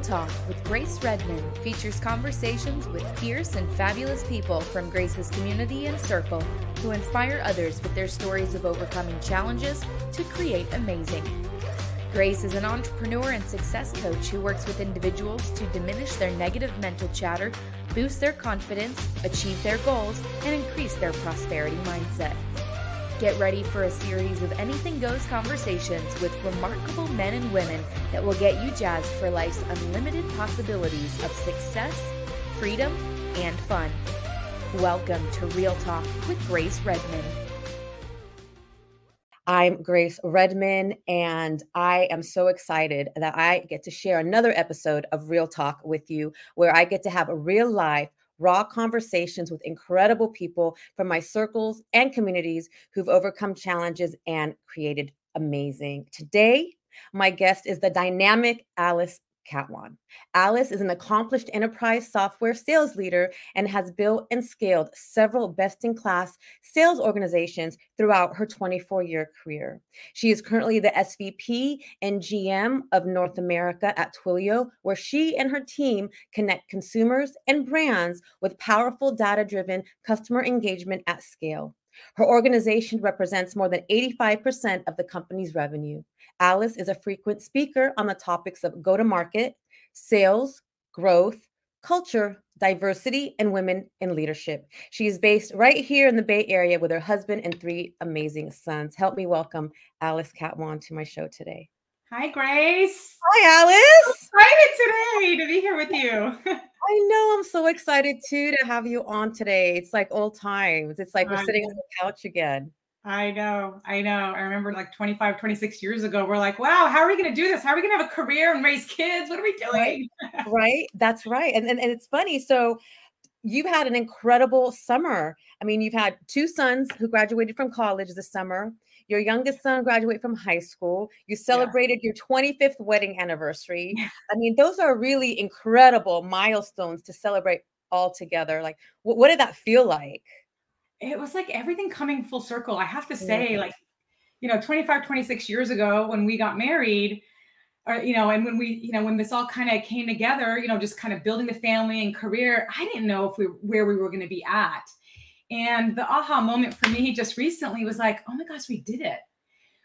Real Talk with Grace Redmond features conversations with fierce and fabulous people from Grace's community and circle who inspire others with their stories of overcoming challenges to create amazing. Grace is an entrepreneur and success coach who works with individuals to diminish their negative mental chatter, boost their confidence, achieve their goals, and increase their prosperity mindset. Get ready for a series of anything goes conversations with remarkable men and women that will get you jazzed for life's unlimited possibilities of success, freedom, and fun. Welcome to Real Talk with Grace Redmond. I'm Grace Redmond, and I am so excited that I get to share another episode of Real Talk with you, where I get to have a real life raw conversations with incredible people from my circles and communities who've overcome challenges and created amazing. Today, my guest is the dynamic Alice Katwan. Alice is an accomplished enterprise software sales leader and has built and scaled several best in class sales organizations throughout her 24 year career. She is currently the SVP and GM of North America at Twilio, where she and her team connect consumers and brands with powerful data driven customer engagement at scale. Her organization represents more than 85% of the company's revenue. Alice is a frequent speaker on the topics of go to market, sales, growth, culture, diversity, and women in leadership. She is based right here in the Bay Area with her husband and three amazing sons. Help me welcome Alice Katwan to my show today. Hi, Grace. Hi, Alice. I'm excited today to be here with you. I know I'm so excited too to have you on today. It's like old times. It's like we're sitting on the couch again. I know, I know. I remember like 25, 26 years ago, we're like, wow, how are we going to do this? How are we going to have a career and raise kids? What are we doing? Right. right? That's right. And, and, and it's funny. So you've had an incredible summer. I mean, you've had two sons who graduated from college this summer. Your youngest son graduated from high school. You celebrated yeah. your 25th wedding anniversary. I mean, those are really incredible milestones to celebrate all together. Like, what, what did that feel like? it was like everything coming full circle. I have to say, like, you know, 25, 26 years ago when we got married, or, you know, and when we, you know, when this all kind of came together, you know, just kind of building the family and career, I didn't know if we where we were going to be at. And the aha moment for me just recently was like, oh my gosh, we did it.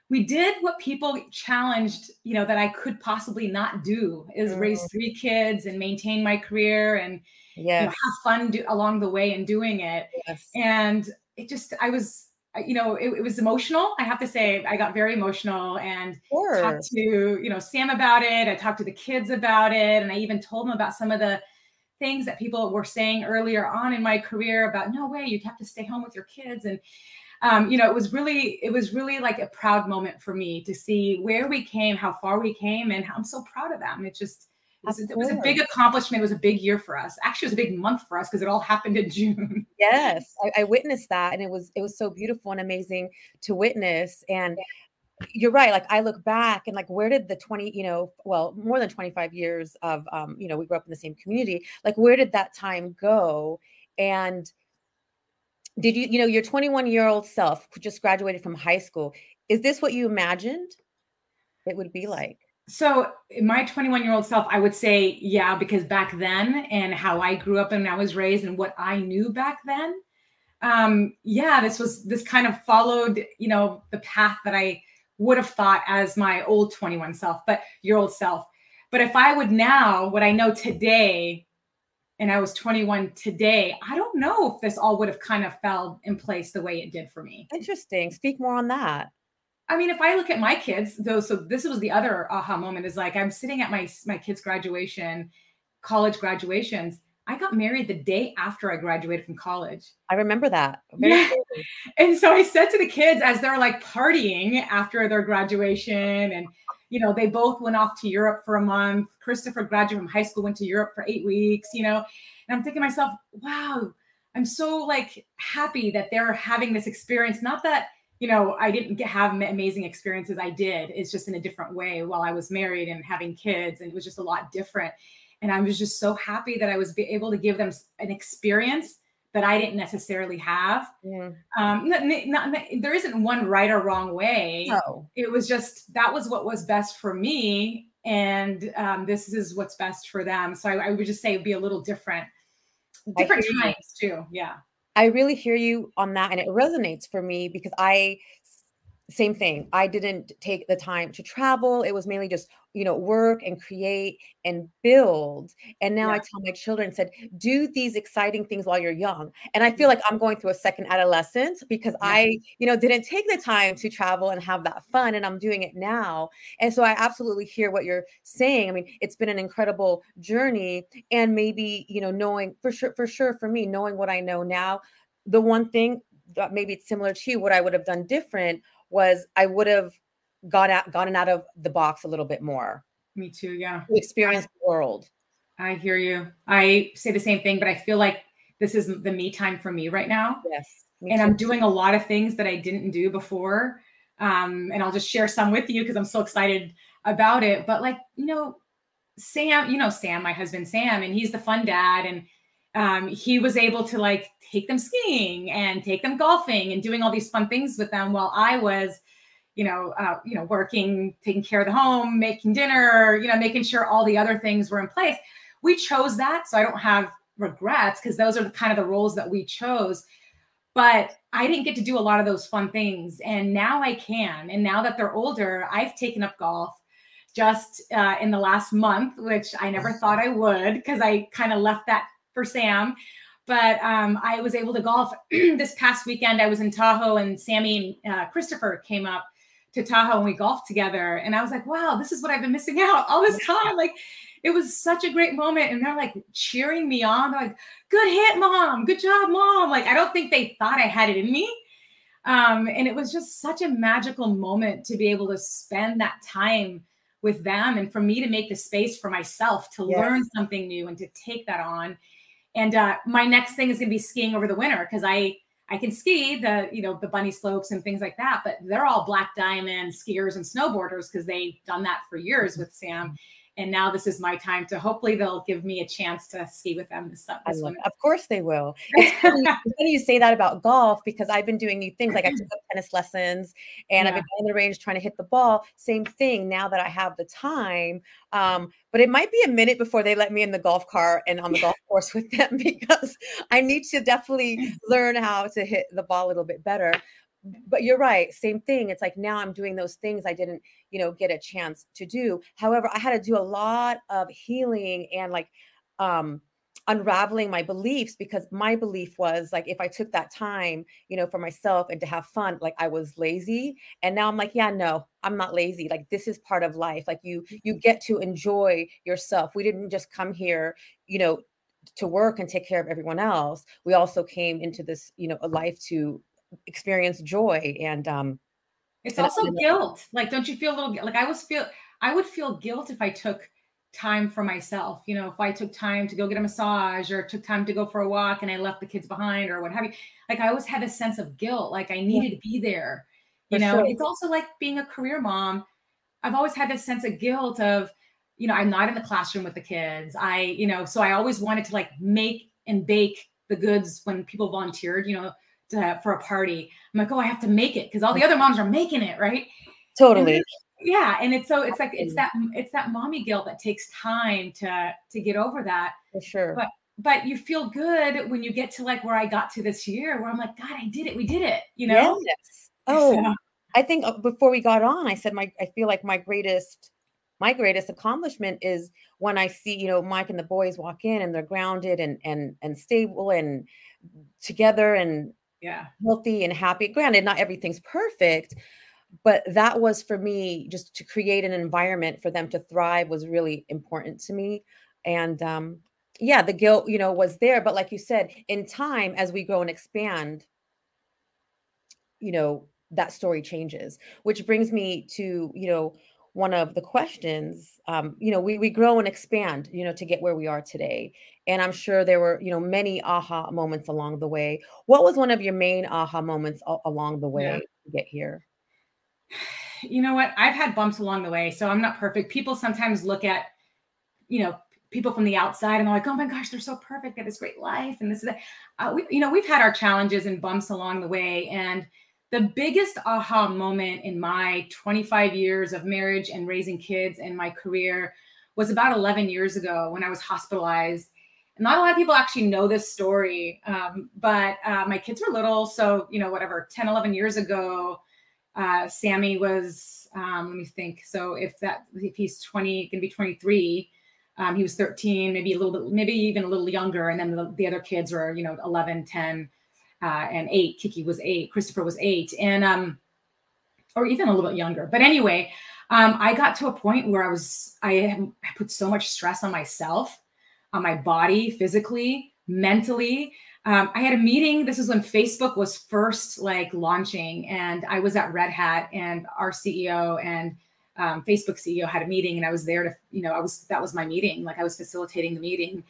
We did what people challenged, you know, that I could possibly not do is mm. raise three kids and maintain my career and yes. you know, have fun do, along the way and doing it. Yes. And it just, I was, you know, it, it, was emotional. I have to say, I got very emotional and sure. talked to, you know, Sam about it. I talked to the kids about it. And I even told them about some of the things that people were saying earlier on in my career about, no way, you'd have to stay home with your kids. And, um, you know, it was really, it was really like a proud moment for me to see where we came, how far we came, and I'm so proud of them. It just, it was, it was, a big accomplishment. It was a big year for us. Actually, it was a big month for us because it all happened in June. Yes, I, I, witnessed that, and it was it was so beautiful and amazing to witness. And you're right. Like I look back and like, where did the 20, you know, well, more than 25 years of, um, you know, we grew up in the same community. Like, where did that time go? And did you, you know, your 21 year old self just graduated from high school. Is this what you imagined it would be like? So, my 21 year old self, I would say, yeah, because back then and how I grew up and I was raised and what I knew back then, um, yeah, this was this kind of followed, you know, the path that I would have thought as my old 21 self, but your old self. But if I would now, what I know today, and I was 21 today, I don't know if this all would have kind of fell in place the way it did for me. Interesting. Speak more on that. I mean, if I look at my kids, though, so this was the other aha moment is like I'm sitting at my my kids' graduation, college graduations. I got married the day after I graduated from college. I remember that. yeah. And so I said to the kids as they're like partying after their graduation, and you know, they both went off to Europe for a month. Christopher graduated from high school, went to Europe for eight weeks, you know, and I'm thinking to myself, wow, I'm so like happy that they're having this experience. Not that you know, I didn't get, have amazing experiences. I did. It's just in a different way while I was married and having kids, and it was just a lot different. And I was just so happy that I was able to give them an experience that I didn't necessarily have. Yeah. Um, not, not, there isn't one right or wrong way. No. It was just that was what was best for me. and um, this is what's best for them. So I, I would just say be a little different, different times you. too. Yeah. I really hear you on that. And it resonates for me because I same thing. I didn't take the time to travel. It was mainly just, you know, work and create and build. And now yeah. I tell my children, said, do these exciting things while you're young. And I feel mm-hmm. like I'm going through a second adolescence because yeah. I, you know, didn't take the time to travel and have that fun. And I'm doing it now. And so I absolutely hear what you're saying. I mean, it's been an incredible journey. And maybe, you know, knowing for sure, for sure, for me, knowing what I know now, the one thing that maybe it's similar to you, what I would have done different was I would have got out gotten out of the box a little bit more. Me too, yeah. To experience the world. I hear you. I say the same thing, but I feel like this is the me time for me right now. Yes. And too. I'm doing a lot of things that I didn't do before. Um, and I'll just share some with you because I'm so excited about it. But like, you know, Sam, you know, Sam, my husband Sam, and he's the fun dad. And um, he was able to like take them skiing and take them golfing and doing all these fun things with them while I was, you know, uh, you know, working, taking care of the home, making dinner, you know, making sure all the other things were in place. We chose that, so I don't have regrets because those are the kind of the roles that we chose. But I didn't get to do a lot of those fun things, and now I can. And now that they're older, I've taken up golf just uh, in the last month, which I never thought I would because I kind of left that for Sam. But um, I was able to golf this past weekend. I was in Tahoe, and Sammy and uh, Christopher came up to Tahoe, and we golfed together. And I was like, "Wow, this is what I've been missing out all this time!" Like, it was such a great moment, and they're like cheering me on. They're like, "Good hit, mom! Good job, mom!" Like, I don't think they thought I had it in me. Um, and it was just such a magical moment to be able to spend that time with them and for me to make the space for myself to yes. learn something new and to take that on and uh, my next thing is going to be skiing over the winter because I I can ski the you know the bunny slopes and things like that, but they're all black diamond skiers and snowboarders because they've done that for years with Sam and now this is my time to hopefully they'll give me a chance to ski with them this, this. Of course they will. It's funny, funny, you say that about golf because I've been doing new things. Like I took up tennis lessons and yeah. I've been on the range trying to hit the ball. Same thing now that I have the time. Um, but it might be a minute before they let me in the golf car and on the golf course with them because I need to definitely learn how to hit the ball a little bit better but you're right same thing it's like now i'm doing those things i didn't you know get a chance to do. However i had to do a lot of healing and like um unraveling my beliefs because my belief was like if i took that time you know for myself and to have fun like i was lazy. And now i'm like yeah no i'm not lazy like this is part of life like you you get to enjoy yourself. We didn't just come here you know to work and take care of everyone else. We also came into this you know a life to experience joy and um it's also and, guilt. Like don't you feel a little like i was feel i would feel guilt if i took time for myself you know if i took time to go get a massage or took time to go for a walk and i left the kids behind or what have you. Like i always had a sense of guilt like i needed yeah. to be there you for know? sure. it's also like being a career mom i've always had this sense of guilt of you know i'm not in the classroom with the kids. I you know so i always wanted to like make and bake the goods when people volunteered you know to, for a party. I'm like, oh, I have to make it because all the other moms are making it, right? Totally. And yeah, and it's so it's like it's that it's that mommy guilt that takes time to to get over that. For sure. But but you feel good when you get to like where I got to this year, where I'm like, God, I did it. We did it. You know. Yes. Oh, so, I think uh, before we got on, I said my I feel like my greatest my greatest accomplishment is when I see, you know, Mike and the boys walk in and they're grounded and and and stable and together and yeah. healthy and happy granted not everything's perfect but that was for me just to create an environment for them to thrive was really important to me and um yeah the guilt you know was there but like you said in time as we grow and expand you know that story changes which brings me to you know one of the questions um, you know we, we grow and expand you know to get where we are today. And i'm sure there were you know many aha moments along the way. What was one of your main aha moments a- along the way yeah. to get here? You know what? I've had bumps along the way so i'm not perfect. People sometimes look at you know people from the outside and they're like oh my gosh they're so perfect. They have this great life and this is that. Uh, we, you know we've had our challenges and bumps along the way and the biggest aha moment in my 25 years of marriage and raising kids and my career was about 11 years ago when I was hospitalized. not a lot of people actually know this story, um, but uh, my kids were little. So, you know, whatever, 10, 11 years ago, uh, Sammy was, um, let me think. So if that, if he's 20, going to be 23, um, he was 13, maybe a little bit, maybe even a little younger. And then the, the other kids were, you know, 11, 10, uh, and eight. Kiki was eight. Christopher was eight. And, um, or even a little bit younger. But anyway, um, I got to a point where I was, I, I put so much stress on myself, on my body, physically, mentally. Um, I had a meeting. This is when Facebook was first like launching, and I was at Red Hat, and our CEO and um, Facebook CEO had a meeting, and I was there to, you know, I was that was my meeting. Like I was facilitating the meeting,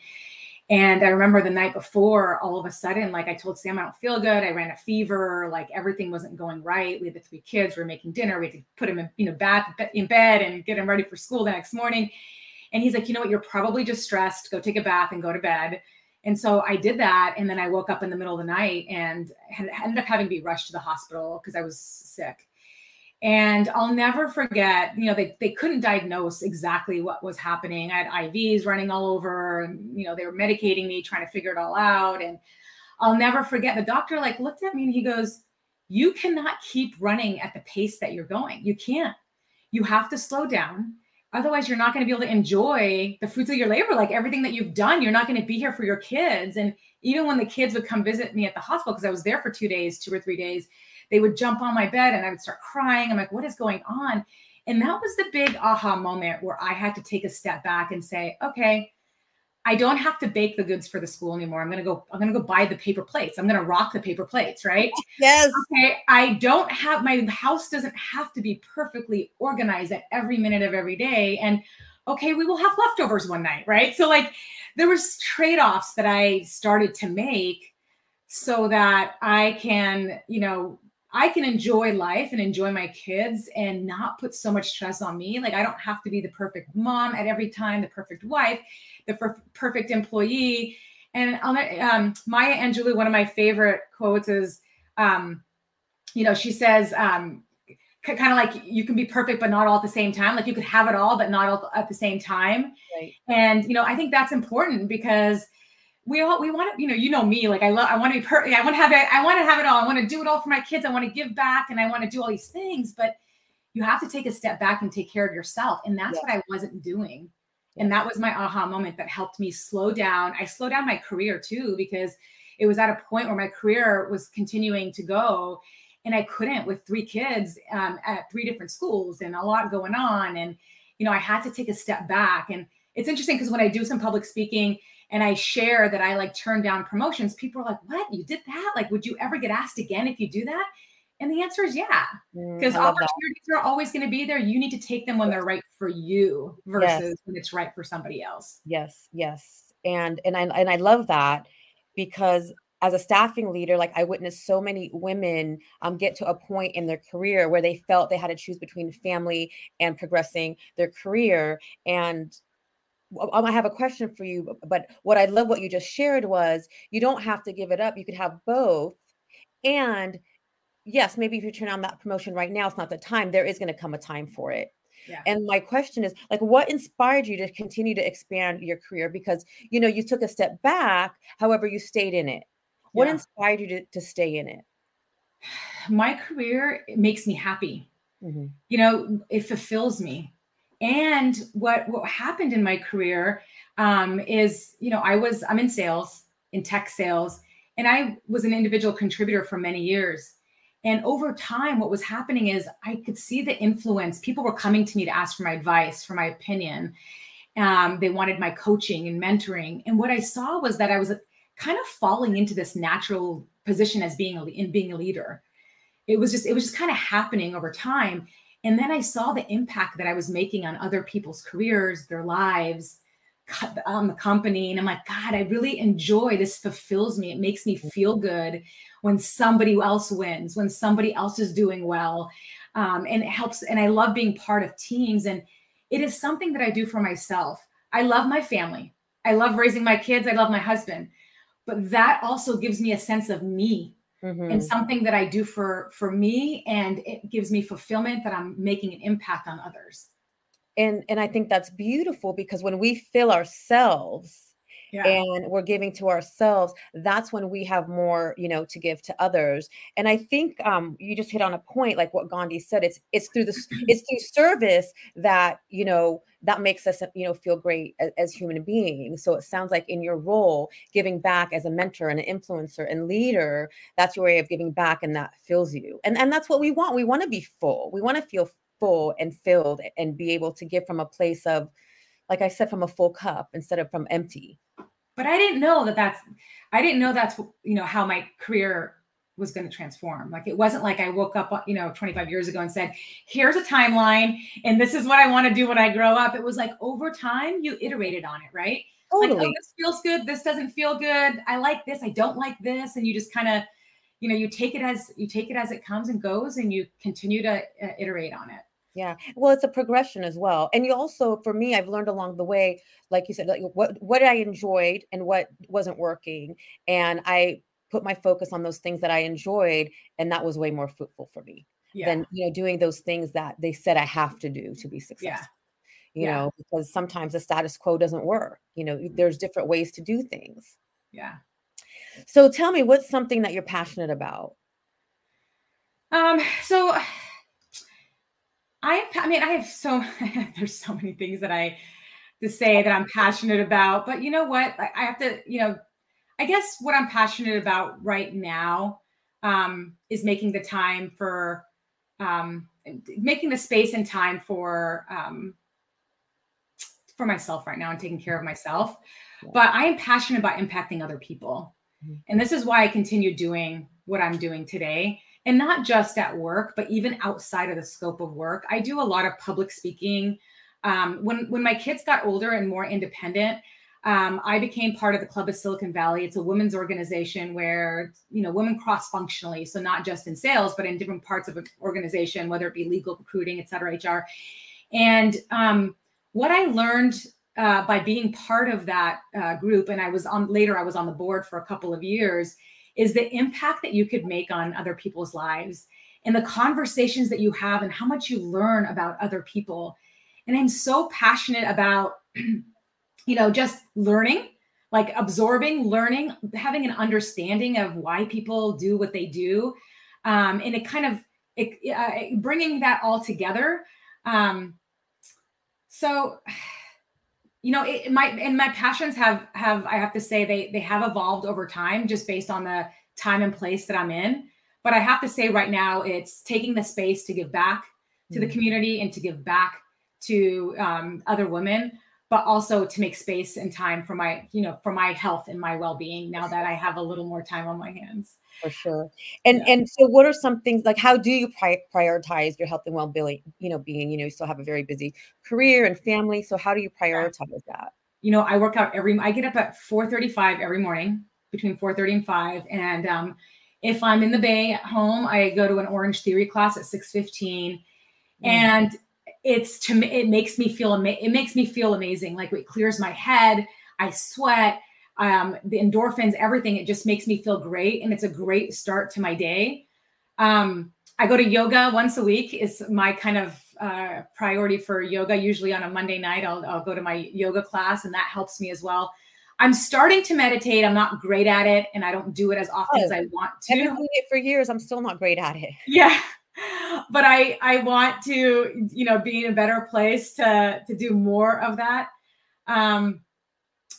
and I remember the night before, all of a sudden, like I told Sam, I don't feel good. I ran a fever. Like everything wasn't going right. We had the three kids. We were making dinner. We had to put him in, you know, bath in bed and get him ready for school the next morning. And he's like, you know what? You're probably just stressed. Go take a bath and go to bed. And so I did that. And then I woke up in the middle of the night and ended up having to be rushed to the hospital because I was sick. And I'll never forget, you know, they, they couldn't diagnose exactly what was happening. I had IVs running all over, and, you know, they were medicating me, trying to figure it all out. And I'll never forget the doctor like looked at me and he goes, You cannot keep running at the pace that you're going. You can't. You have to slow down. Otherwise, you're not going to be able to enjoy the fruits of your labor, like everything that you've done. You're not going to be here for your kids. And even when the kids would come visit me at the hospital, because I was there for two days, two or three days, they would jump on my bed and I would start crying. I'm like, what is going on? And that was the big aha moment where I had to take a step back and say, okay, I don't have to bake the goods for the school anymore. I'm gonna go. I'm gonna go buy the paper plates. I'm gonna rock the paper plates, right? Yes. Okay. I don't have my house doesn't have to be perfectly organized at every minute of every day. And okay, we will have leftovers one night, right? So like, there was trade offs that I started to make so that I can, you know, I can enjoy life and enjoy my kids and not put so much stress on me. Like I don't have to be the perfect mom at every time, the perfect wife, the per- perfect employee. And um, Maya Angelou, one of my favorite quotes is, um, you know, she says, um, kind of like you can be perfect, but not all at the same time. Like you could have it all, but not all at the same time. Right. And, you know, I think that's important because we all we want to you know you know me like i love i want to be perfect i want to have it i want to have it all. I want to do it all for my kids. I want to give back and i want to do all these things but you have to take a step back and take care of yourself. And that's yeah. what i wasn't doing. And that was my aha moment that helped me slow down. I slowed down my career too because it was at a point where my career was continuing to go and i couldn't with three kids um, at three different schools and a lot going on. And you know i had to take a step back. And it's interesting because when i do some public speaking and I share that I like turn down promotions, people are like, "What? You did that? Like, would you ever get asked again if you do that?" And the answer is yeah, because mm, opportunities that. are always going to be there. You need to take them when they're right for you versus yes. when it's right for somebody else. Yes, yes, and and I and I love that because as a staffing leader, like I witnessed so many women um, get to a point in their career where they felt they had to choose between family and progressing their career. And I have a question for you, but what I love what you just shared was you don't have to give it up. You could have both. And yes, maybe if you turn on that promotion right now, it's not the time. There is going to come a time for it. Yeah. And my question is like what inspired you to continue to expand your career because you know you took a step back however you stayed in it. What yeah. inspired you to, to stay in it? My career makes me happy. Mm-hmm. You know, it fulfills me and what what happened in my career um, is you know i was i'm in sales in tech sales and i was an individual contributor for many years. And over time what was happening is i could see the influence. People were coming to me to ask for my advice for my opinion. Um, they wanted my coaching and mentoring. And what i saw was that i was kind of falling into this natural position as being a, in being a leader. It was just it was just kind of happening over time and then I saw the impact that I was making on other people's careers, their lives, on the company. And I'm like, God, I really enjoy this, fulfills me. It makes me feel good when somebody else wins, when somebody else is doing well. Um, and it helps. And I love being part of teams. And it is something that I do for myself. I love my family. I love raising my kids. I love my husband. But that also gives me a sense of me mm-hmm. and something that I do for for me and it gives me fulfillment that I'm making an impact on others. And and I think that's beautiful because when we fill ourselves yeah. and we're giving to ourselves that's when we have more you know to give to others. And i think um you just hit on a point like what gandhi said it's it's through the it's through service that you know that makes us you know feel great as, as, human beings. So it sounds like in your role giving back as a mentor and an influencer and leader that's your way of giving back and that fills you. And and that's what we want. We want to be full. We want to feel full and filled and be able to give from a place of like i said from a full cup instead of from empty but I didn't know that that's I didn't know that's you know how my career was going to transform. Like it wasn't like I woke up, you know, 25 years ago and said, "Here's a timeline and this is what I want to do when I grow up." It was like over time you iterated on it, right? Totally. Like, oh, this feels good, this doesn't feel good. I like this, I don't like this, and you just kind of you know, you take it as you take it as it comes and goes and you continue to uh, iterate on it. Yeah. Well, it's a progression as well. And you also, for me, I've learned along the way, like you said, like what what I enjoyed and what wasn't working. And I put my focus on those things that I enjoyed, and that was way more fruitful for me yeah. than you know doing those things that they said I have to do to be successful. Yeah. You yeah. know, because sometimes the status quo doesn't work. You know, there's different ways to do things. Yeah. So tell me, what's something that you're passionate about? Um, so I, I mean, I have so there's so many things that I to say that I'm passionate about, but you know what? I, I have to, you know, I guess what I'm passionate about right now um, is making the time for um, making the space and time for um, for myself right now and taking care of myself. Yeah. But I am passionate about impacting other people, mm-hmm. and this is why I continue doing what I'm doing today and not just at work, but even outside of the scope of work. I do a lot of public speaking. Um, when when my kids got older and more independent, um, I became part of the Club of Silicon Valley. It's a women's organization where you know women cross functionally, so not just in sales, but in different parts of an organization, whether it be legal, recruiting, et cetera, HR. And um, what I learned uh, by being part of that uh, group, and I was on later, I was on the board for a couple of years is the impact that you could make on other people's lives and the conversations that you have and how much you learn about other people. And I'm so passionate about, you know, just learning, like absorbing, learning, having an understanding of why people do what they do. Um, and it kind of it, uh, bringing that all together. Um, so you know it, my and my passions have have i have to say they they have evolved over time just based on the time and place that i'm in but i have to say right now it's taking the space to give back to the mm. community and to give back to um, other women but also to make space and time for my you know for my health and my well-being now that i have a little more time on my hands for sure and yeah. and so what are some things like how do you pri- prioritize your health and well-being you know being you know you still have a very busy career and family so how do you prioritize yeah. that you know i work out every i get up at 4.35 every morning between 4.30 and 5 and um, if i'm in the bay at home i go to an Orangetheory class at 6.15 mm. and it's to me it makes me feel ama- it makes me feel amazing like it clears my head i sweat um, the endorphins, everything. It just makes me feel great. And it's a great start to my day. Um, I go to yoga once a week is my kind of uh, priority for yoga. Usually on a Monday night, I'll, I'll go to my yoga class and that helps me as well. I'm starting to meditate. I'm not great at it and I don't do it as often oh, as I want to. I've been doing it for years. I'm still not great at it. Yeah. But I I want to, you know, be in a better place to to do more of that. Um,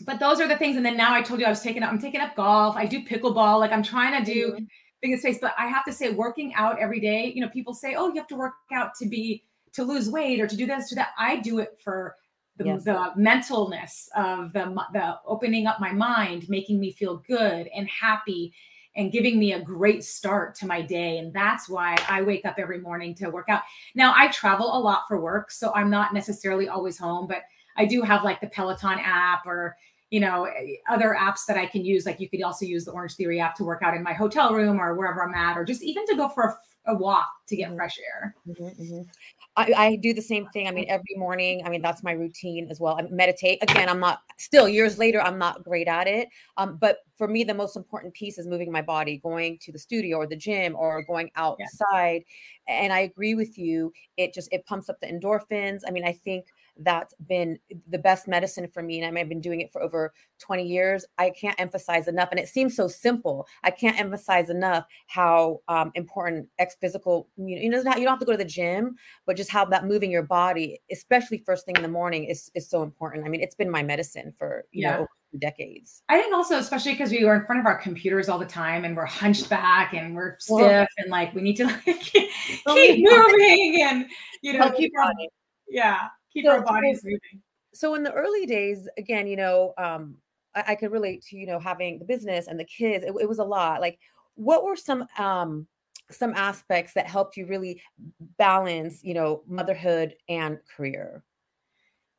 but those are the things. And then now I told you I was taking up, I'm taking up golf. I do pickleball. Like I'm trying to do mm-hmm. big space, but I have to say working out every day, you know, people say, oh, you have to work out to be, to lose weight or to do this, to that. I do it for the, yes. the mentalness of the, the opening up my mind, making me feel good and happy and giving me a great start to my day. And that's why I wake up every morning to work out. Now I travel a lot for work, so I'm not necessarily always home, but I do have like the Peloton app or you know other apps that i can use like you could also use the Orangetheory app to work out in my hotel room or wherever i'm at or just even to go for a a walk to get mm-hmm. fresh air. Mm-hmm, mm-hmm. I, I, do the same thing. I mean, every morning, I mean, that's my routine as well. I meditate. Again, I'm not still years later, I'm not great at it. Um, but for me, the most important piece is moving my body, going to the studio or the gym or going outside. Yeah. And I agree with you. It just it pumps up the endorphins. I mean, I think that's been the best medicine for me. And I've been doing it for over 20 years. I can't emphasize enough. And it seems so simple. I can't emphasize enough how um, important ex physical, you know, you don't have to go to the gym, but just how that moving your body, especially first thing in the morning, is, is so important. I mean, it's been my medicine for, you yeah. know, decades. I think also, especially because we were in front of our computers all the time and we're hunched back and we're stiff well, and like we need to like keep, keep moving and you know keep our yeah keep so, our bodies moving. So in the early days, again, you know, um, I, I could relate to you know having the business and the kids. It, it was a lot. Like, what were some um, some aspects that helped you really balance, you know, motherhood and career?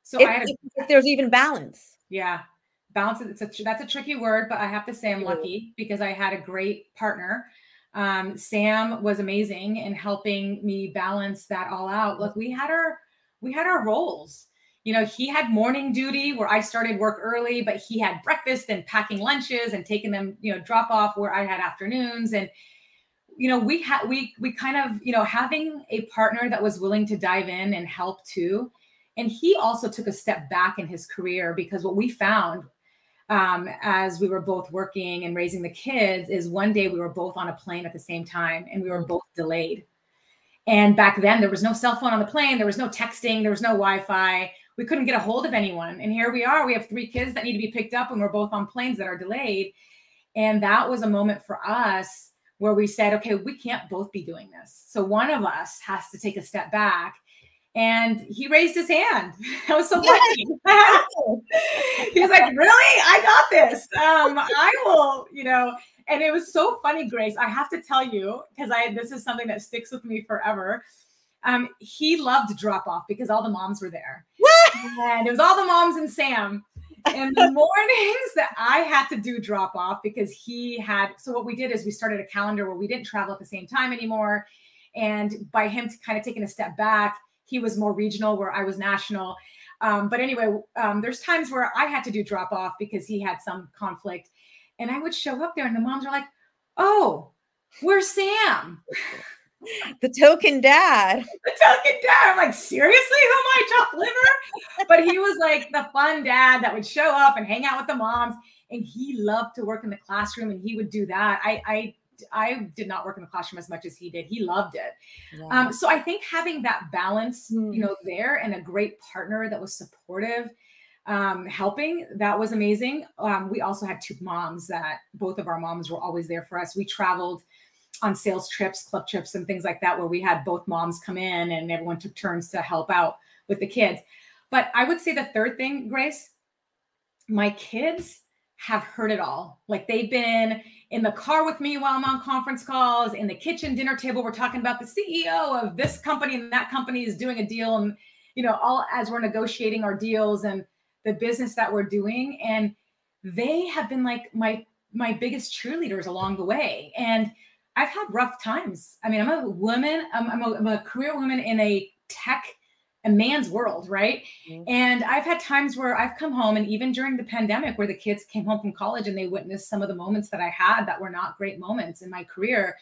So if, if, if there's even balance. Yeah, balance. It's a that's a tricky word, but I have to say I'm lucky because I had a great partner. Um, Sam was amazing in helping me balance that all out. Look, we had our we had our roles. You know, he had morning duty where I started work early, but he had breakfast and packing lunches and taking them, you know, drop off where I had afternoons. And, you know, we had, we, we kind of, you know, having a partner that was willing to dive in and help too. And he also took a step back in his career because what we found um, as we were both working and raising the kids is one day we were both on a plane at the same time and we were both delayed and back then, there was no cell phone on the plane, there was no texting, there was no Wi Fi. We couldn't get a hold of anyone. And here we are. We have three kids that need to be picked up, and we're both on planes that are delayed. And that was a moment for us where we said, okay, we can't both be doing this. So one of us has to take a step back. And he raised his hand. I was so lucky. he was like, really? I got this. Um, I will, you know, and it was so funny, Grace. I have to tell you, because I this is something that sticks with me forever. Um, he loved drop off because all the moms were there. and it was all the moms and Sam. And the mornings that I had to do drop off because he had so what we did is we started a calendar where we didn't travel at the same time anymore. And by him kind of taking a step back, he was more regional where I was national. Um, but anyway, um, there's times where I had to do drop off because he had some conflict. And I would show up there, and the moms are like, "Oh, where's Sam?" the token dad. The token dad. I'm like, seriously, who am I, top liver? but he was like the fun dad that would show up and hang out with the moms. And he loved to work in the classroom and he would do that. I I I did not work in the classroom as much as he did. He loved it. Yeah. Um, so I think having that balance, mm. you know, there and a great partner that was supportive um, helping. That was amazing. Um, we also had two moms that both of our moms were always there for us. We traveled on sales trips, club trips, and things like that, where we had both moms come in and everyone took turns to help out with the kids. But I would say the third thing, Grace, my kids have heard it all. Like they've been in the car with me while I'm on conference calls, in the kitchen dinner table, we're talking about the CEO of this company and that company is doing a deal. And, you know, all as we're negotiating our deals and the business that we're doing and they have been like my my biggest cheerleaders along the way. And i've had rough times. I mean i'm a woman i'm, I'm, a, I'm a career woman in a tech a man's world right? Mm-hmm. and i've had times where i've come home and even during the pandemic where the kids came home from college and they witnessed some of the moments that i had that were not great moments in my career.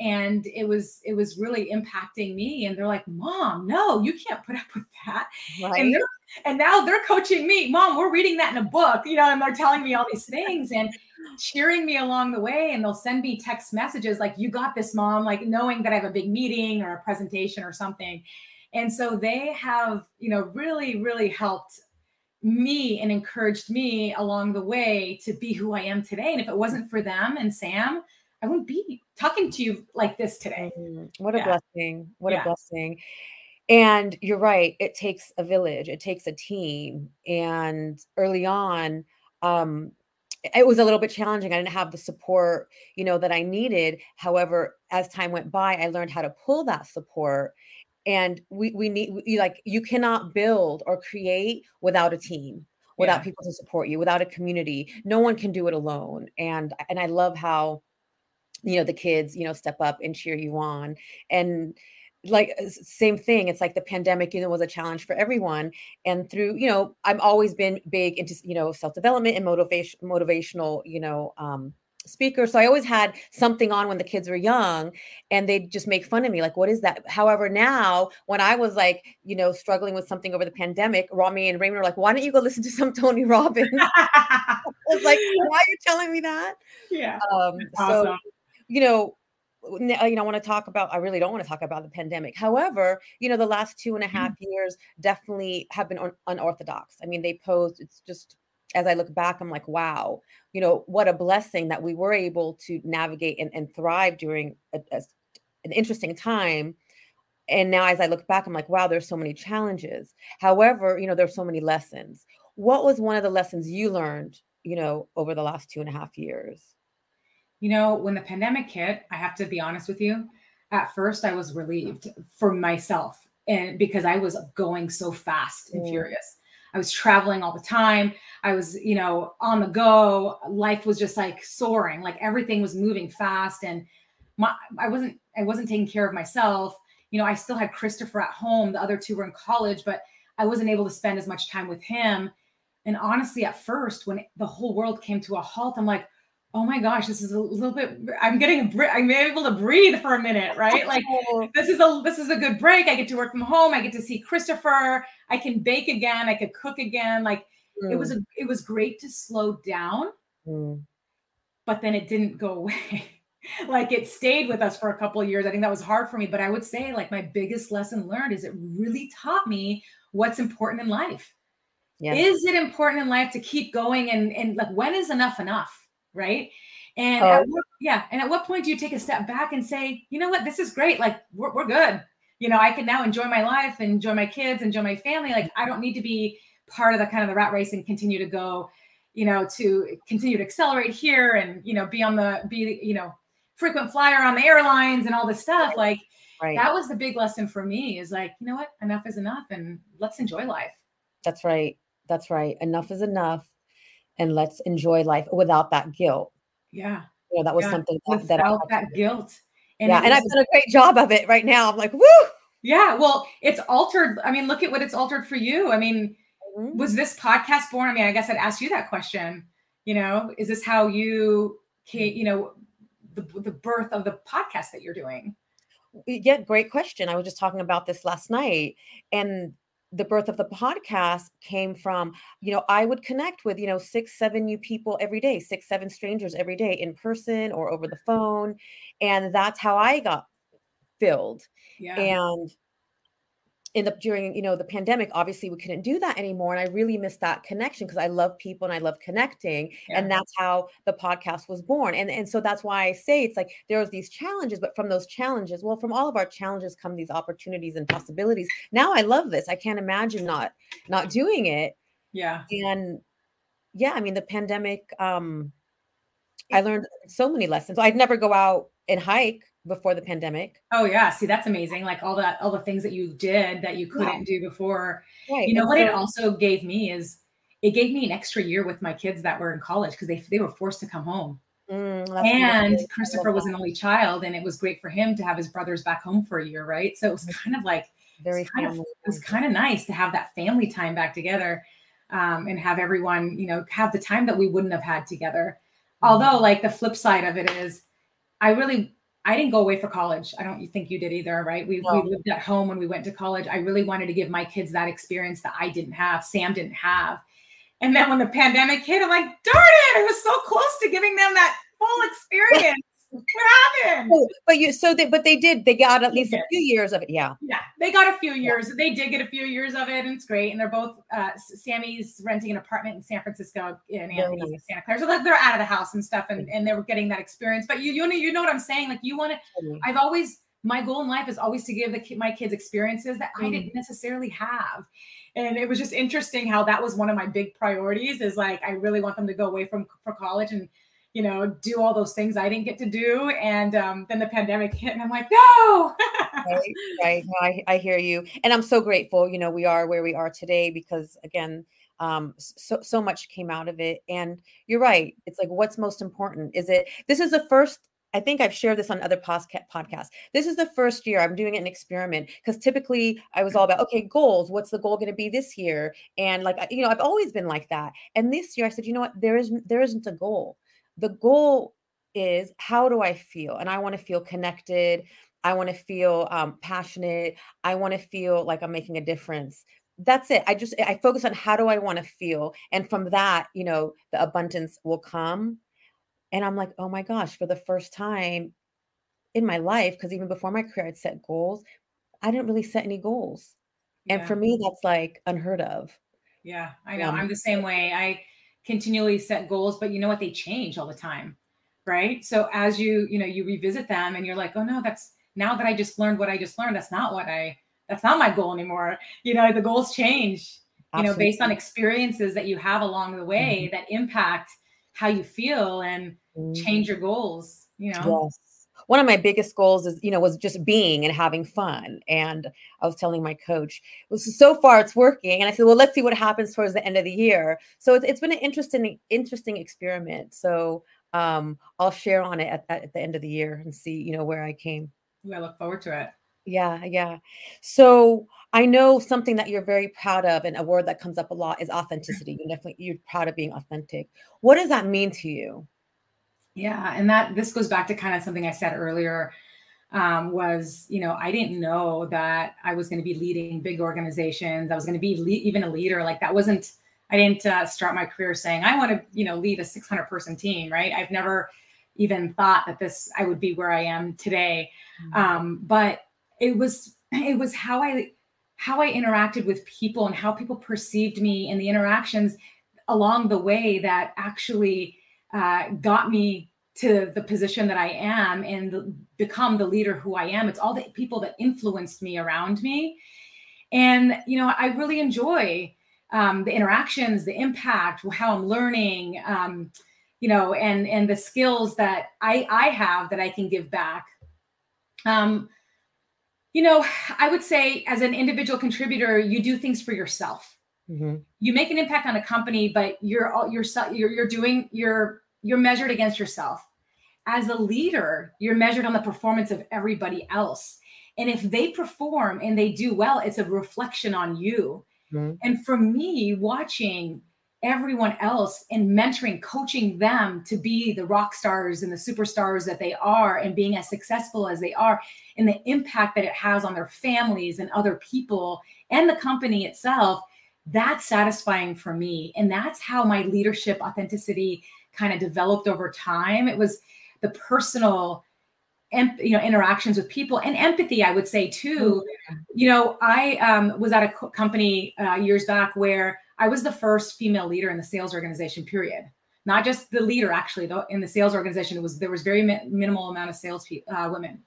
And it was it was really impacting me. And they're like mom no you can't put up with that. Right. and, and now they're coaching me mom we're reading that in a book you know and they're telling me all these things and cheering me along the way and they'll send me text messages like you got this mom like knowing that i have a big meeting or a presentation or something and so they have you know really really helped me and encouraged me along the way to be who i am today and if it wasn't for them and sam I wouldn't be talking to you like this today. Mm, what a yeah. blessing. What yeah. a blessing. And you're right, it takes a village, it takes a team. And early on, um, it was a little bit challenging. I didn't have the support, you know, that I needed. However, as time went by, I learned how to pull that support. And we we need we, like you cannot build or create without a team without Yeah. people to support you, without a community. No one can do it alone. And and I love how you know the kids you know step up and cheer you on and like uh, same thing it's like the pandemic you know was a challenge for everyone and through you know i've always been big into you know self-development and motivation motivational you know um speaker so i always had something on when the kids were young and they'd just make fun of me like what is that? However now when i was like you know struggling with something over the pandemic rami and raymond were like why don't you go listen to some tony robbins? I was like why are you telling me that? Yeah. um so you know, Uh, you know, I want to talk about. I really don't want to talk about the pandemic. However, you know, the last two and a half mm-hmm. years definitely have been un- unorthodox. I mean, they posed. It's just as I look back, I'm like, wow, you know, what a blessing that we were able to navigate and, and thrive during a, a- an interesting time. And now, as I look back, I'm like, wow, there's so many challenges. However, you know, there's so many lessons. What was one of the lessons you learned, you know, over the last two and a half years? You know, when the pandemic hit, I have to be honest with you. At first, I was relieved for myself, and because I was going so fast and Mm. furious. I was traveling all the time. I was, you know, on the go. Life was just like soaring. Like everything was moving fast, and my I wasn't I wasn't taking care of myself. You know, I still had Christopher at home. The other two were in college, but I wasn't able to spend as much time with him. And honestly, at first, when the whole world came to a halt, I'm like, oh my gosh, this is a little bit. I'm getting I'm able to breathe for a minute, right? Like Oh, this is a this is a good break. I get to work from home. I get to see Christopher. I can bake again. I could cook again. Like it was a it was great to slow down, Mm, but then it didn't go away. like it stayed with us for a couple of years. I think that was hard for me, but I would say like my biggest lesson learned is it really taught me what's important in life. yeah. Is it important in life to keep going and and like when is enough enough, right? And Oh. at what, yeah, and at what point do you take a step back and say, you know what, this is great, like we're, we're good. You know, I can now enjoy my life, enjoy my kids, enjoy my family. Like I don't need to be part of the kind of the rat race and continue to go, you know, to continue to accelerate here and you know be on the be you know frequent flyer on the airlines and all this stuff. Like right. that was the big lesson for me is like, you know what, enough is enough, and let's enjoy life. That's right. That's right. Enough is enough. And let's enjoy life without that guilt. Yeah. You know, that was Yeah, something that, that I that guilt. yeah, it and I've done a great job of it right now. I'm like, woo. yeah, well, it's altered. I mean, look at what it's altered for you. I mean, Mhm. was this podcast born? I mean, I guess I'd ask you that question. You know, is this how you came, you know, the, the birth of the podcast that you're doing? Yeah, great question. I was just talking about this last night. And the birth of the podcast came from, you know, I would connect with, you know, six, seven new people every day, six, seven strangers every day in person or over the phone. And that's how I got filled. Yeah. and in the during you know the pandemic obviously we couldn't do that anymore and i really missed that connection because i love people and i love connecting and that's how the podcast was born and and so that's why i say it's like there was these challenges but from those challenges well from all of our challenges come these opportunities and possibilities. Now i love this i can't imagine not not doing it yeah. and yeah i mean the pandemic um i learned so many lessons. I'd never go out and hike before the pandemic Oh yeah. See, that's amazing. Like all that, all the things that you did that you couldn't do before. right You know and what it also gave me is it gave me an extra year with my kids that were in college because they they were forced to come home. Mm, and. I Christopher was an only child, and it was great for him to have his brothers back home for a year, right? So it was kind of like very kind of it was kind of nice to have that family time back together, um, and have everyone, you know, have the time that we wouldn't have had together. Although, like the flip side of it is, I really I didn't go away for college. I don't think you did either, right? We, No. we lived at home when we went to college. I really wanted to give my kids that experience that I didn't have, Sam didn't have. And then when the pandemic hit, I'm like, darn it, I was so close to giving them that full experience. What happened? Oh, but you so they but they did they got at least a few years of it yeah Yeah, they got a few years. They did get a few years of it, and it's great. And they're both. Uh, Sammy's renting an apartment in San Francisco, and Anthony's in. Santa Clara, so they're out of the house and stuff, and, and they were getting that experience. But you, you know, you know what I'm saying. Like you want to. I've always my goal in life is always to give the my kids experiences that I didn't necessarily have. And it was just interesting how that was one of my big priorities. Is like I really want them to go away from for college and you know do all those things I didn't get to do. And um, then the pandemic hit, and I'm like, no. right right no, I, I hear you and i'm so grateful you know we are where we are today because again um, so so much came out of it. And you're right. It's like what's most important? Is it this is the first I think I've shared this on other podcasts. This is the first year I'm doing an experiment because typically I was all about, okay, goals. What's the goal going to be this year? And like, you know, I've always been like that. And this year I said, you know what? There is there isn't a goal. The goal is how do I feel? And I want to feel connected. I want to feel um, passionate. I want to feel like I'm making a difference. That's it. I just I focus on how do I want to feel, and from that, you know, the abundance will come. And I'm like, oh my gosh, for the first time in my life, because even before my career, I'd set goals. I didn't really set any goals, yeah. and for me, that's like unheard of. Yeah, I know. Um, I'm the same way. I continually set goals, but you know what? They change all the time, right? So as you you know you revisit them, and you're like, oh no, that's now that I just learned what I just learned, that's not what I that's not my goal anymore. You know, the goals change, Absolutely. you know, based on experiences that you have along the way mm-hmm. that impact how you feel and mm-hmm. change your goals, you know. Yes. One of my biggest goals is, you know, was just being and having fun. And I was telling my coach, was so far it's working. And I said, well, let's see what happens towards the end of the year. So it's, it's been an interesting, interesting experiment. So um, I'll share on it at, at the end of the year and see, you know, where I came. I look forward to it. Yeah, yeah. So I know something that you're very proud of, and a word that comes up a lot is authenticity. You're definitely you're proud of being authentic. What does that mean to you? Yeah, and that this goes back to kind of something I said earlier. Um, was you know I didn't know that I was going to be leading big organizations. I was going to be le- even a leader. Like that wasn't. I didn't uh, start my career saying I want to you know lead a 600 person team. Right. I've never even thought that this I would be where I am today. Mm-hmm. Um, but it was it was how I how I interacted with people and how people perceived me and the interactions along the way that actually uh, got me to the position that I am and become the leader who I am. It's all the people that influenced me around me. And, you know, I really enjoy um, the interactions, the impact, how I'm learning. Um, you know, and and the skills that I I have that I can give back. Um, you know, I would say as an individual contributor, you do things for yourself. Mm-hmm. You make an impact on a company, but you're all you're you're you're doing you're you're measured against yourself. As a leader, you're measured on the performance of everybody else. And if they perform and they do well, it's a reflection on you. Mm-hmm. And for me, watching everyone else and mentoring, coaching them to be the rock stars and the superstars that they are and being as successful as they are and the impact that it has on their families and other people and the company itself. That's satisfying for me. And that's how my leadership authenticity kind of developed over time. It was the personal you know interactions with people and empathy i would say too mm-hmm. you know i um, was at a co- company uh, years back where I was the first female leader in the sales organization, period. Not just the leader, actually, though, in the sales organization, it was there was very mi- minimal amount of sales uh, women.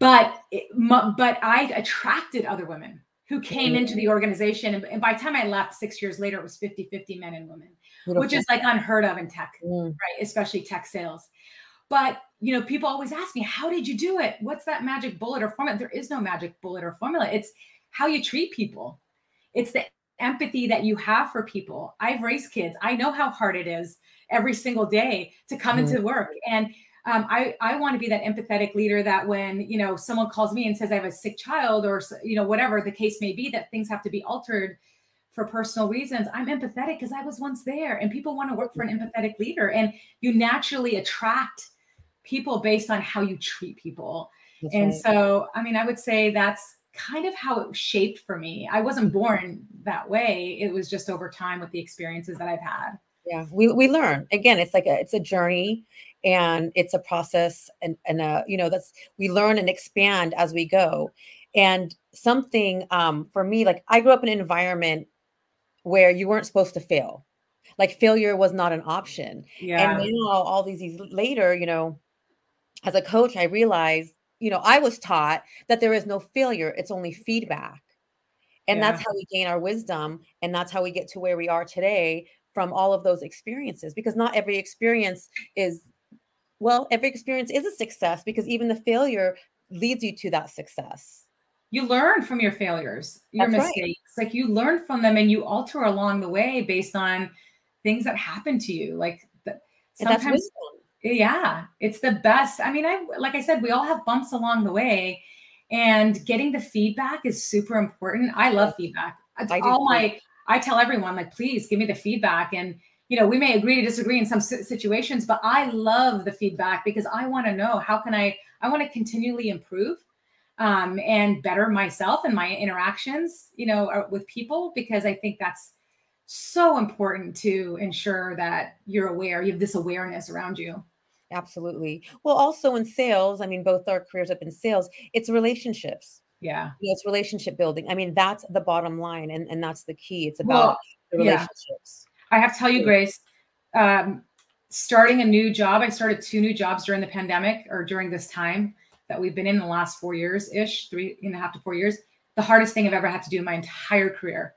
But it, but I attracted other women who came into the organization. And, and, by the time I left six years later, it was 50 50 men and women, Beautiful. which is like unheard of in tech, mm. right? Especially tech sales. But you know, people always ask me, how did you do it? What's that magic bullet or formula? There is no magic bullet or formula. It's how you treat people. It's the empathy that you have for people. I've raised kids. I know how hard it is every single day to come mm-hmm. into work. And um, I, I want to be that empathetic leader that when, you know, someone calls me and says I have a sick child or, you know, whatever the case may be, that things have to be altered for personal reasons. I'm empathetic because I was once there and people want to work for an empathetic leader. And you naturally attract people based on how you treat people. That's and right. so, I mean, I would say that's kind of how it shaped for me. I wasn't mm-hmm. born that way. It was just over time with the experiences that I've had. Yeah, we, we learn again. It's like a it's a journey, and it's a process, and and uh, you know that's we learn and expand as we go. And something um, for me, like I grew up in an environment where you weren't supposed to fail, like failure was not an option. Yeah. And now all these years later, you know, as a coach, I realized you know, I was taught that there is no failure, it's only feedback. And yeah. that's how we gain our wisdom. And that's how we get to where we are today from all of those experiences. Because not every experience is, well, every experience is a success because even the failure leads you to that success. you learn from your failures, your That's right. mistakes. Like you learn from them and you alter along the way based on things that happen to you. Like th- And that's sometimes yeah it's the best i mean i like i said we all have bumps along the way and getting the feedback is super important i love feedback I do all my i tell everyone like please give me the feedback and you know we may agree to disagree in some situations but i love the feedback because i want to know how can i i want to continually improve um, and better myself and my interactions you know uh, with people because i think that's so important to ensure that you're aware you have this awareness around you Absolutely. Well, also in sales, I mean, both our careers up in sales, it's relationships. yeah You know, it's relationship building. I mean, that's the bottom line, and, and that's the key. It's about Well, the yeah. I have to tell you, Grace, um, starting a new job, I started two new jobs during the pandemic or during this time that we've been in the last four years ish, three and a half to four years. The hardest thing I've ever had to do in my entire career,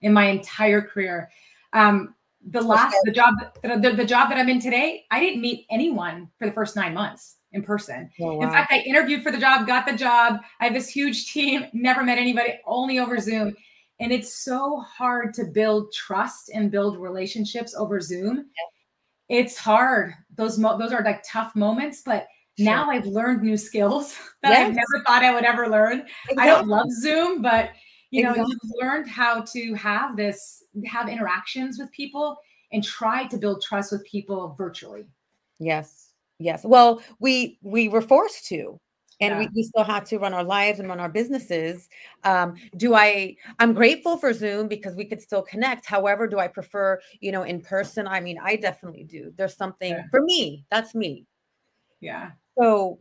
in my entire career. Um, the last, the job, the, the, job that I'm in today, I didn't meet anyone for the first nine months in person. Oh, In fact, I interviewed for the job, got the job. I have this huge team, never met anybody, only over Zoom. And it's so hard to build trust and build relationships over Zoom. It's hard. Those mo- those are like tough moments, but Sure. now I've learned new skills that I've never thought I would ever learn. I don't love Zoom, but you know, Exactly. you've learned how to have this, have interactions with people and try to build trust with people virtually. Yes. Yes. Well, we we were forced to. And we, Yeah. we still had to run our lives and run our businesses. Um, do I I'm grateful for Zoom because we could still connect. However, do I prefer, you know, in person? I mean, I definitely do. There's something Yeah. for me, that's me. Yeah. So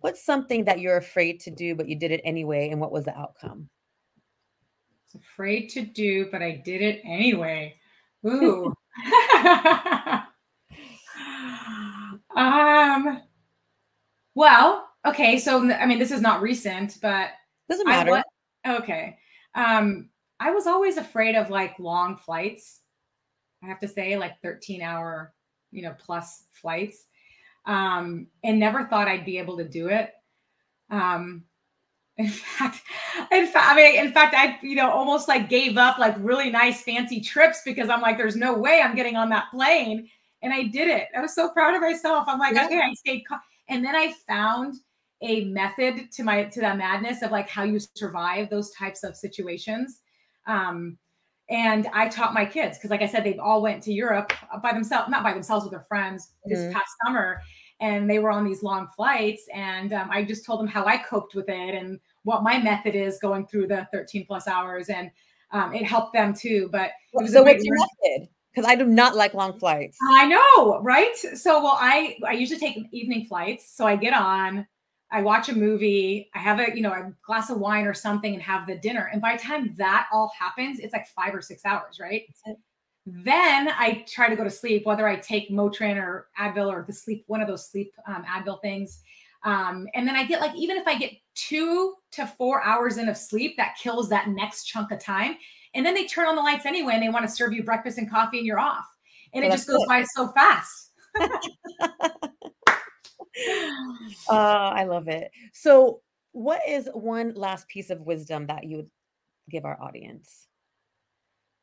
what's something that you're afraid to do, but you did it anyway? And what was the outcome? was afraid to do, but I did it anyway. Ooh. um. Well, okay. So I mean, this is not recent, but Doesn't matter. okay. Um, I was always afraid of like long flights. I have to say, like 13 hour, you know, plus flights. Um, and never thought I'd be able to do it. Um, in fact, in fact, I mean, in fact, I, you know, almost like gave up like really nice fancy trips because I'm like, there's no way I'm getting on that plane. And I did it. I was so proud of myself. I'm like, Yeah. okay, I stayed. Calm. And then I found a method to my to that madness of like how you survive those types of situations. Um, and I taught my kids because, like I said, they've all went to Europe by themselves, not by themselves with their friends this Mhm. past summer, and they were on these long flights. And um, I just told them how I coped with it and what my method is going through the 13 plus hours, and um, it helped them too. But it was a so what's your method? Because I do not like long flights. I know, right? So, well, I I usually take evening flights. So I get on, I watch a movie, I have a you know a glass of wine or something, and have the dinner. And by the time that all happens, it's like five or six hours, right? Then I try to go to sleep, whether I take Motrin or Advil or the sleep one of those sleep um, Advil things. Um, and then I get like even if I get two to four hours in of sleep, that kills that next chunk of time. And then they turn on the lights anyway, and they want to serve you breakfast and coffee, and you're off. And Well, it just goes it. by so fast. Uh, I love it. So, what is one last piece of wisdom that you would give our audience?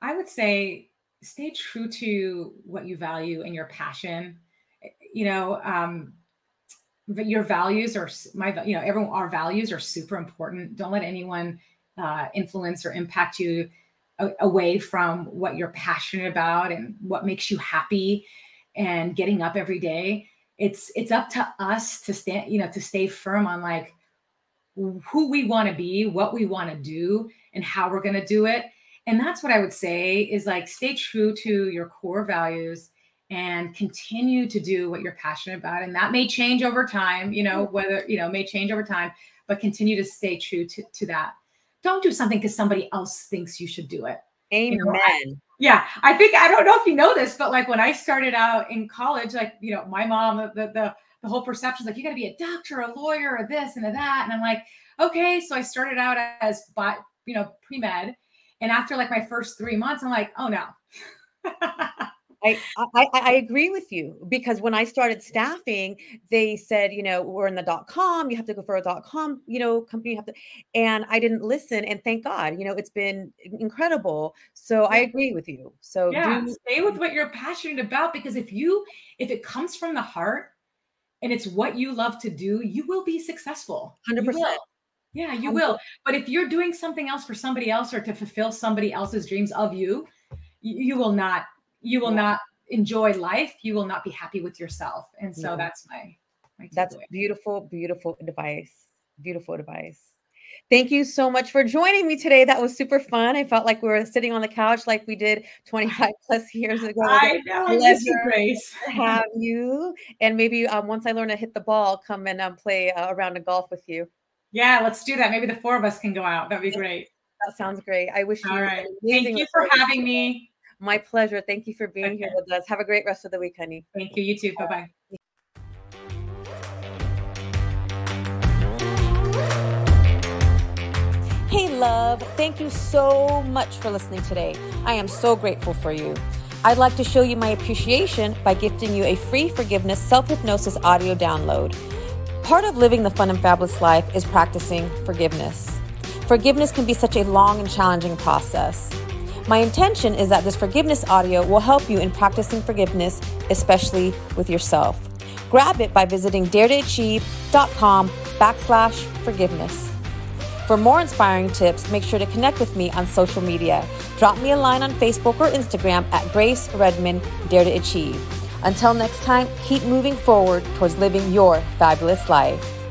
I would say stay true to what you value and your passion. Eh, You know, um, your values are my, you know, everyone, our values are super important. Don't let anyone uh, influence or impact you away from what you're passionate about and what makes you happy and getting up every day. It's it's up to us to stand, you know, to stay firm on like who we want to be, what we want to do, and how we're going to do it. And that's what I would say is like stay true to your core values and continue to do what you're passionate about. And that may change over time, you know, mm-hmm. whether, you know, may change over time, but continue to stay true to, to that. Don't do something because somebody else thinks you should do it. Amen. know, Yeah, I think I don't know if you know this, but like when I started out in college, like you know, my mom, the the the whole perception is like you got to be a doctor, a lawyer, or this and a that, and I'm like, okay. So I started out as, bi- you know, pre med, and after like my first three months, I'm like, oh no, I, I, I agree with you because when I started staffing, they said, you know, we're in the dot com, you have to go for a dot com, you know, company, you have to, and I didn't listen. And thank God, you know, it's been incredible. So I agree with you. So yeah, do- stay with what you're passionate about because if you, if it comes from the heart and it's what you love to do, you will be successful. 100%. You yeah, you will. But if you're doing something else for somebody else or to fulfill somebody else's dreams of you, you will not you will yeah. not enjoy life. You will not be happy with yourself. And so yeah. that's my, my that's beautiful, beautiful advice. Beautiful advice. Thank you so much for joining me today. That was super fun. I felt like we were sitting on the couch like we did 25 plus years ago. I know. Pleasure Grace. have you. And maybe um, once I learn to hit the ball, come and um, play uh, a round of golf with you. Yeah, let's do that. Maybe the four of us can go out. That'd be great. That sounds great. I wish All you. All right. Thank you for having me. My pleasure. Thank you for being okay. here with us. Have a great rest of the week, honey. Thank you. You too. Bye bye. Hey, love. Thank you so much for listening today. I am so grateful for you. I'd like to show you my appreciation by gifting you a free forgiveness self hypnosis audio download. Part of living the fun and fabulous life is practicing forgiveness. Forgiveness can be such a long and challenging process. My intention is that this forgiveness audio will help you in practicing forgiveness, especially with yourself. Grab it by visiting daretoachieve.com backslash forgiveness. For more inspiring tips, make sure to connect with me on social media. Drop me a line on Facebook or Instagram at Grace Redmond Dare to Achieve. Until next time, keep moving forward towards living your fabulous life.